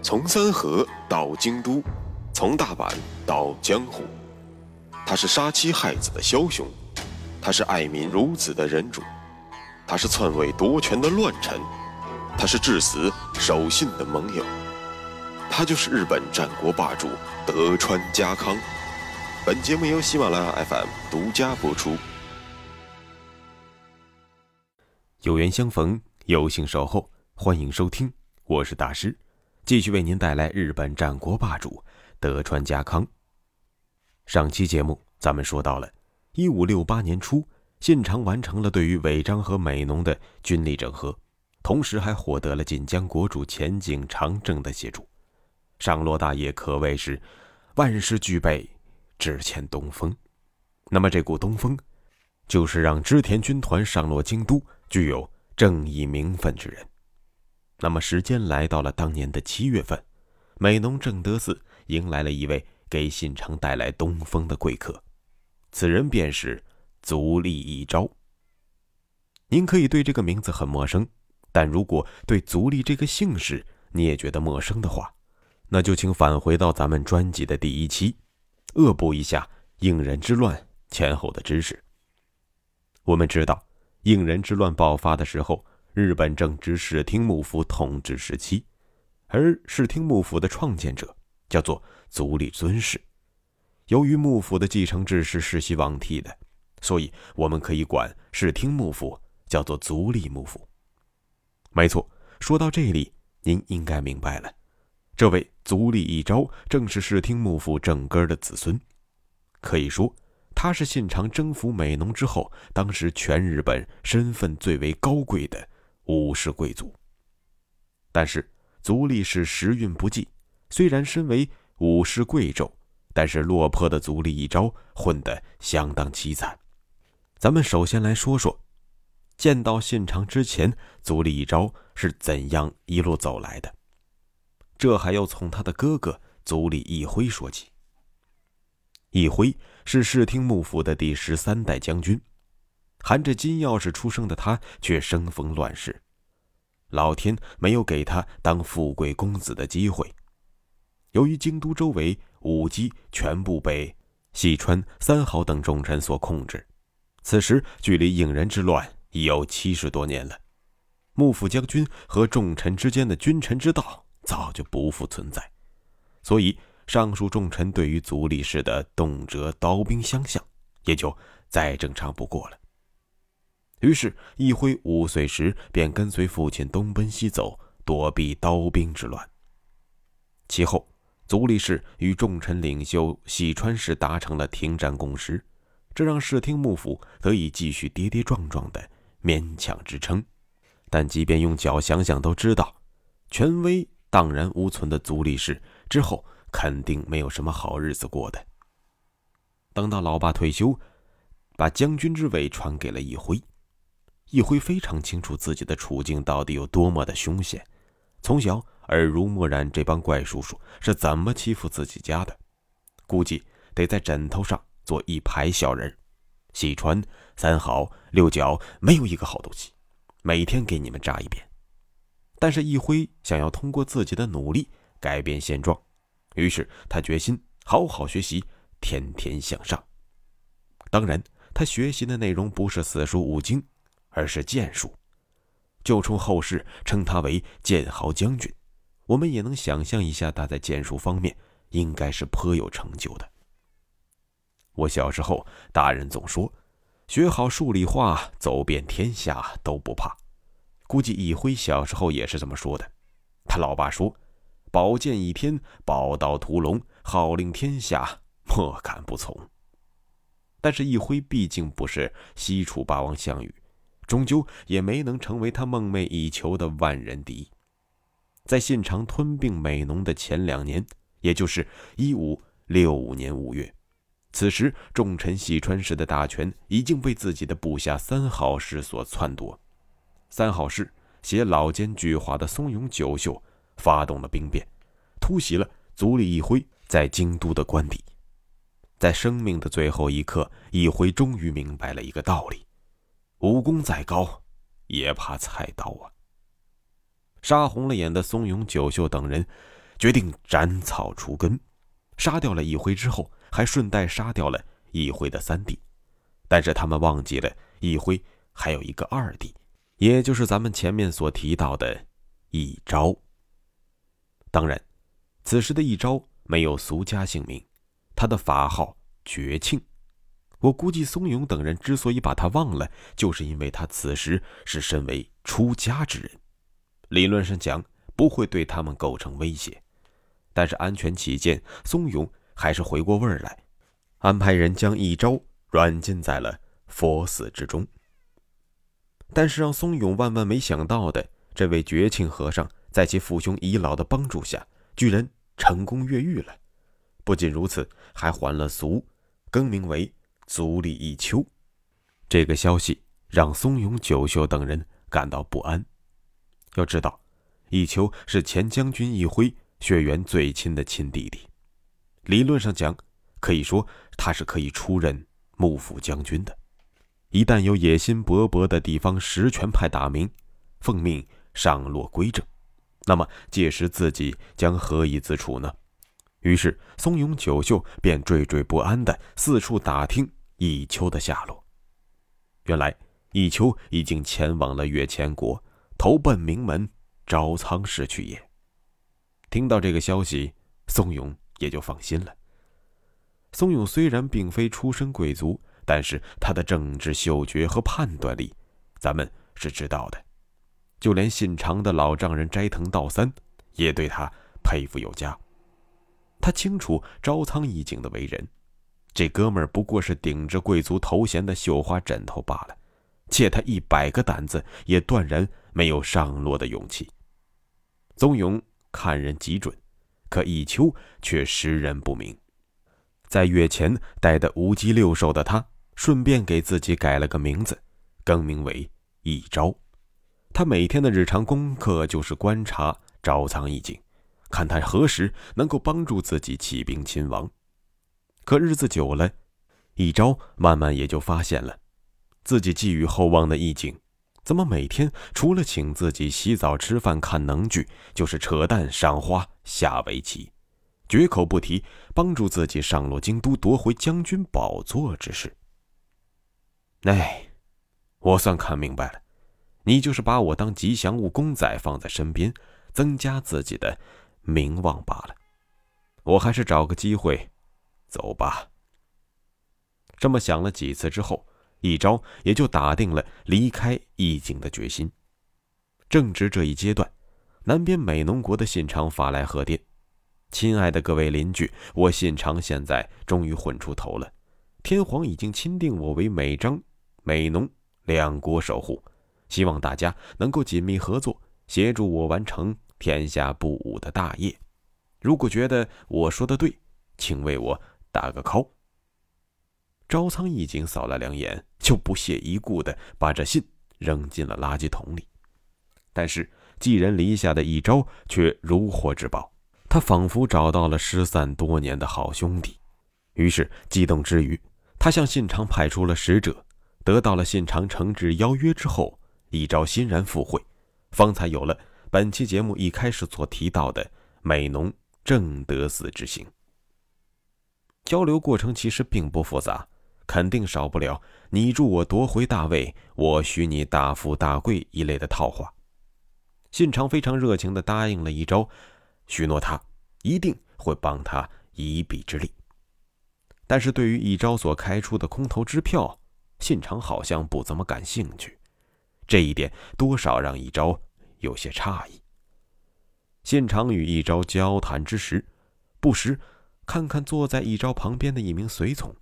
从三河到京都，从大阪到江湖，他是杀妻害子的枭雄，他是爱民如子的仁主，他是篡位夺权的乱臣，他是至死守信的盟友，他就是日本战国霸主德川家康。本节目由喜马拉雅 FM 独家播出。有缘相逢，有幸守候，欢迎收听，我是大师。继续为您带来日本战国霸主德川家康。上期节目咱们说到了，一五六八年初，信长完成了对于尾张和美浓的军力整合，同时还获得了锦江国主前景长政的协助，上洛大业可谓是万事俱备，只欠东风。那么这股东风，就是让织田军团上洛京都具有正义名分之人。那么，时间来到了当年的七月份，美浓正德寺迎来了一位给信长带来东风的贵客，此人便是足利义昭。您可以对这个名字很陌生，但如果对足利这个姓氏你也觉得陌生的话，那就请返回到咱们专辑的第一期，恶补一下应仁之乱前后的知识。我们知道，应仁之乱爆发的时候。日本正值室町幕府统治时期，而室町幕府的创建者叫做足利尊氏。由于幕府的继承制是世袭罔替的，所以我们可以管室町幕府叫做足利幕府。没错，说到这里，您应该明白了，这位足利义昭正是室町幕府正根的子孙，可以说。他是信长征服美浓之后，当时全日本身份最为高贵的。武士贵族，但是足利氏时运不济，虽然身为武士贵胄，但是落魄的足利一朝混得相当凄惨。咱们首先来说说，见到信长之前，足利一朝是怎样一路走来的。这还要从他的哥哥足利义辉说起。义辉是室町幕府的第十三代将军。含着金钥匙出生的他，却生逢乱世，老天没有给他当富贵公子的机会。由于京都周围武基全部被细川三好等重臣所控制，此时距离应仁之乱已有七十多年了，幕府将军和重臣之间的君臣之道早就不复存在，所以上述重臣对于足利氏的动辄刀兵相向，也就再正常不过了。于是，一辉五岁时便跟随父亲东奔西走，躲避刀兵之乱。其后，足利氏与重臣领袖细川氏达成了停战共识，这让室町幕府得以继续跌跌撞撞的勉强支撑。但即便用脚想想都知道，权威荡然无存的足利氏之后肯定没有什么好日子过的。等到老爸退休，把将军之位传给了一辉。一辉非常清楚自己的处境到底有多么的凶险，从小耳濡目染这帮怪叔叔是怎么欺负自己家的，估计得在枕头上做一排小人。细川、三好、六角没有一个好东西，每天给你们扎一遍。但是一辉想要通过自己的努力改变现状，于是他决心好好学习，天天向上。当然，他学习的内容不是四书五经。而是剑术，就冲后世称他为剑豪将军。我们也能想象一下，他在剑术方面应该是颇有成就的。我小时候，大人总说，学好数理化，走遍天下都不怕。估计一辉小时候也是这么说的。他老爸说：“宝剑倚天，宝刀屠龙，号令天下，莫敢不从。”但是一辉毕竟不是西楚霸王项羽。终究也没能成为他梦寐以求的万人敌。在信长吞并美浓的前两年，也就是一五六五年五月，此时重臣细川氏的大权已经被自己的部下三好氏所篡夺。三好氏携老奸巨猾的松永久秀发动了兵变，突袭了足利义辉在京都的官邸。在生命的最后一刻，义辉终于明白了一个道理。武功再高，也怕菜刀啊！杀红了眼的松永九秀等人，决定斩草除根，杀掉了一辉之后，还顺带杀掉了一辉的三弟。但是他们忘记了，一辉还有一个二弟，也就是咱们前面所提到的一招。当然，此时的一招没有俗家姓名，他的法号绝庆。我估计松永等人之所以把他忘了，就是因为他此时是身为出家之人，理论上讲不会对他们构成威胁。但是安全起见，松永还是回过味儿来，安排人将一招软禁在了佛寺之中。但是让松永万万没想到的，这位绝庆和尚在其父兄遗老的帮助下，居然成功越狱了。不仅如此，还还了俗，更名为。足利一秋，这个消息让松永九秀等人感到不安。要知道，一秋是前将军一辉血缘最亲的亲弟弟，理论上讲，可以说他是可以出任幕府将军的。一旦有野心勃勃的地方实权派大名奉命上洛归政，那么届时自己将何以自处呢？于是，松永九秀便惴惴不安的四处打听。弈秋的下落，原来弈秋已经前往了越前国，投奔名门招仓氏去也。听到这个消息，松永也就放心了。松永虽然并非出身贵族，但是他的政治嗅觉和判断力，咱们是知道的。就连信长的老丈人斋藤道三，也对他佩服有加。他清楚招仓义景的为人。这哥们儿不过是顶着贵族头衔的绣花枕头罢了，借他一百个胆子，也断然没有上落的勇气。宗勇看人极准，可一秋却识人不明。在月前待得无鸡六兽的他，顺便给自己改了个名字，更名为一招。他每天的日常功课就是观察招仓义景，看他何时能够帮助自己起兵亲王。可日子久了，一朝慢慢也就发现了，自己寄予厚望的义景，怎么每天除了请自己洗澡、吃饭、看能剧，就是扯淡、赏花、下围棋，绝口不提帮助自己上落京都、夺回将军宝座之事。哎，我算看明白了，你就是把我当吉祥物公仔放在身边，增加自己的名望罢了。我还是找个机会。走吧。这么想了几次之后，一招也就打定了离开义景的决心。正值这一阶段，南边美浓国的信长发来贺电：“亲爱的各位邻居，我信长现在终于混出头了，天皇已经钦定我为美张、美浓两国守护，希望大家能够紧密合作，协助我完成天下不武的大业。如果觉得我说的对，请为我。”打个 call。招仓一景扫了两眼，就不屑一顾的把这信扔进了垃圾桶里。但是寄人篱下的一招却如获至宝，他仿佛找到了失散多年的好兄弟。于是激动之余，他向信长派出了使者，得到了信长诚挚邀约之后，一招欣然赴会，方才有了本期节目一开始所提到的美浓正德寺之行。交流过程其实并不复杂，肯定少不了“你助我夺回大位，我许你大富大贵”一类的套话。信长非常热情地答应了一招，许诺他一定会帮他一臂之力。但是对于一招所开出的空头支票，信长好像不怎么感兴趣，这一点多少让一招有些诧异。信长与一招交谈之时，不时。看看坐在一招旁边的一名随从，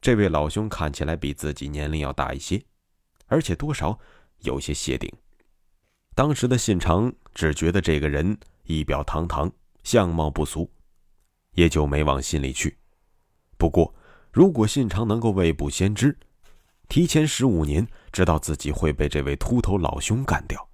这位老兄看起来比自己年龄要大一些，而且多少有些谢顶。当时的信长只觉得这个人仪表堂堂，相貌不俗，也就没往心里去。不过，如果信长能够未卜先知，提前十五年知道自己会被这位秃头老兄干掉，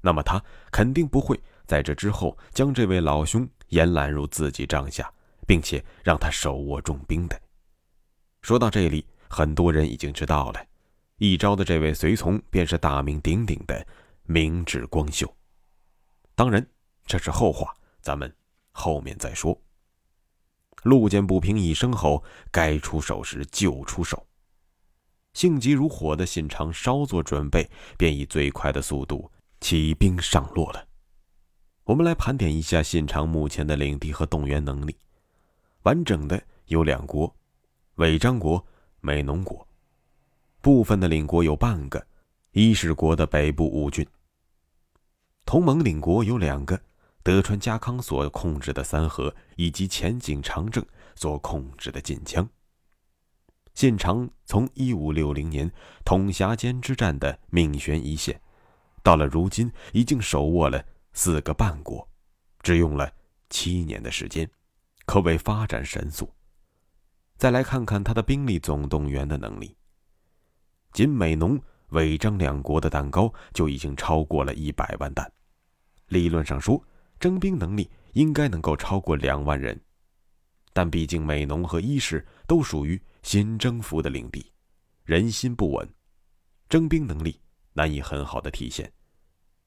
那么他肯定不会在这之后将这位老兄延揽入自己帐下。并且让他手握重兵的。说到这里，很多人已经知道了，一招的这位随从便是大名鼎鼎的明智光秀。当然，这是后话，咱们后面再说。路见不平一声吼，该出手时就出手。性急如火的信长稍作准备，便以最快的速度起兵上洛了。我们来盘点一下信长目前的领地和动员能力，完整的有两国：尾张国、美浓国。部分的领国有半个，伊势国的北部五郡。同盟领国有两个。德川家康所控制的三河，以及前井长政所控制的晋江。信长从一五六零年统辖间之战的命悬一线，到了如今已经手握了四个半国，只用了七年的时间，可谓发展神速。再来看看他的兵力总动员的能力，仅美浓、尾张两国的弹高就已经超过了一百万弹，理论上说。征兵能力应该能够超过两万人，但毕竟美浓和伊势都属于新征服的领地，人心不稳，征兵能力难以很好的体现，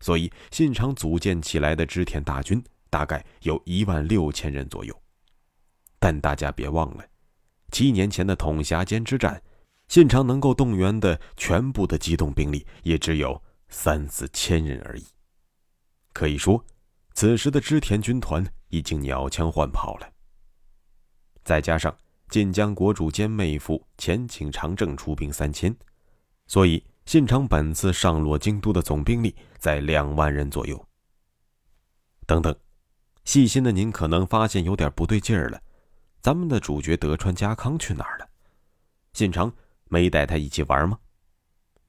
所以信长组建起来的织田大军大概有一万六千人左右。但大家别忘了，七年前的统辖间之战，信长能够动员的全部的机动兵力也只有三四千人而已，可以说。此时的织田军团已经鸟枪换炮了，再加上晋江国主兼妹夫前景长政出兵三千，所以信长本次上洛京都的总兵力在两万人左右。等等，细心的您可能发现有点不对劲儿了，咱们的主角德川家康去哪儿了？信长没带他一起玩吗？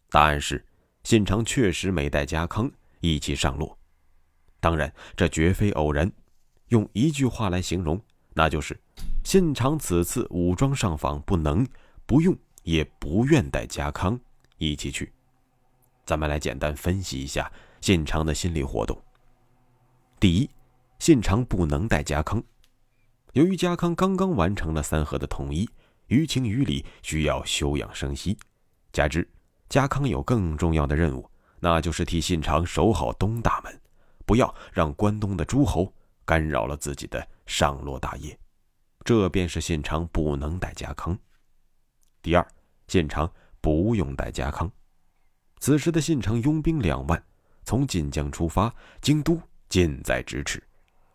答案是，信长确实没带家康一起上路。当然，这绝非偶然。用一句话来形容，那就是信长此次武装上访，不能、不用、也不愿带家康一起去。咱们来简单分析一下信长的心理活动。第一，信长不能带家康，由于家康刚刚完成了三河的统一，于情于理需要休养生息，加之家康有更重要的任务，那就是替信长守好东大门。不要让关东的诸侯干扰了自己的上洛大业，这便是信长不能带家康。第二，信长不用带家康。此时的信长拥兵两万，从晋江出发，京都近在咫尺。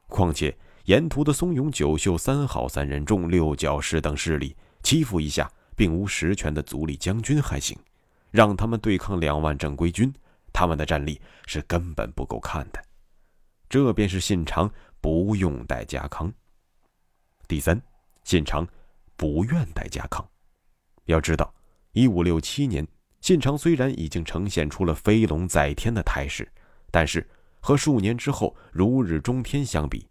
况且沿途的松永九秀、三好三人众、六角氏等势力欺负一下并无实权的足利将军还行，让他们对抗两万正规军，他们的战力是根本不够看的。这便是信长不用带家康。第三，信长不愿带家康。要知道，一五六七年，信长虽然已经呈现出了飞龙在天的态势，但是和数年之后如日中天相比，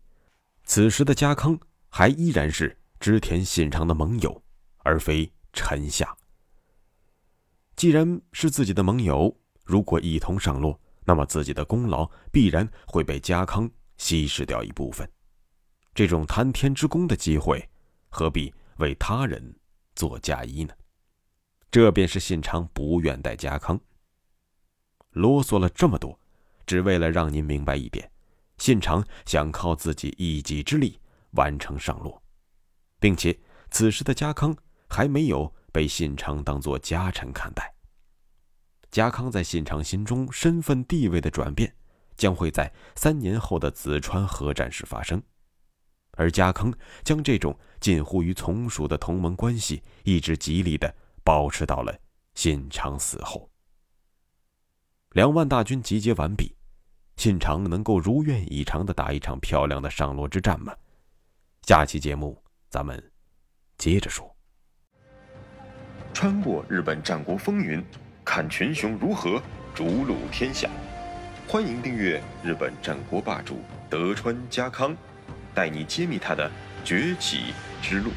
此时的家康还依然是织田信长的盟友，而非臣下。既然是自己的盟友，如果一同上洛。那么自己的功劳必然会被家康稀释掉一部分，这种贪天之功的机会，何必为他人做嫁衣呢？这便是信长不愿带家康。啰嗦了这么多，只为了让您明白一点：信长想靠自己一己之力完成上洛，并且此时的家康还没有被信长当做家臣看待。家康在信长心中身份地位的转变，将会在三年后的子川合战时发生，而家康将这种近乎于从属的同盟关系一直极力的保持到了信长死后。两万大军集结完毕，信长能够如愿以偿的打一场漂亮的上洛之战吗？下期节目咱们接着说。穿过日本战国风云。看群雄如何逐鹿天下，欢迎订阅日本战国霸主德川家康，带你揭秘他的崛起之路。